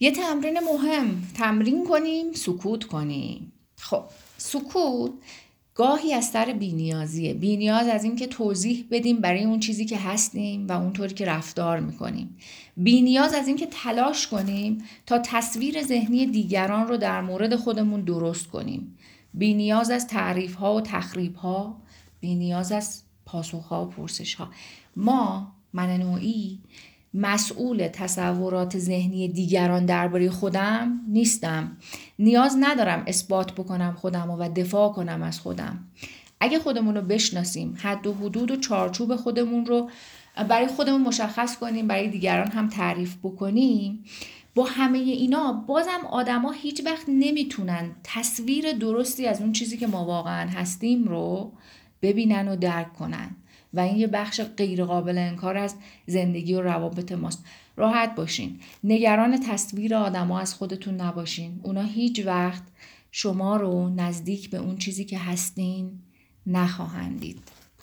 یه تمرین مهم. تمرین کنیم سکوت کنیم. خب سکوت گاهی از سر بینیازیه. بینیاز از اینکه توضیح بدیم برای اون چیزی که هستیم و اونطوری که رفتار می‌کنیم. بینیاز از اینکه تلاش کنیم تا تصویر ذهنی دیگران رو در مورد خودمون درست کنیم. بینیاز از تعریف ها و تخریب ها بینیاز از پاسخ ها و پرسش ها ما من نوعی مسئول تصورات ذهنی دیگران درباره خودم نیستم. نیاز ندارم اثبات بکنم خودم و دفاع کنم از خودم. اگه خودمون رو بشناسیم حد و حدود و چارچوب خودمون رو برای خودمون مشخص کنیم برای دیگران هم تعریف بکنیم با همه اینا بازم آدما هیچ وقت نمی‌تونن تصویر درستی از اون چیزی که ما واقعا هستیم رو ببینن و درک کنن. و این یه بخش غیر قابل انکار از زندگی و روابط ماست. راحت باشین. نگران تصویر آدما از خودتون نباشین. اونا هیچ وقت شما رو نزدیک به اون چیزی که هستین نخواهند دید.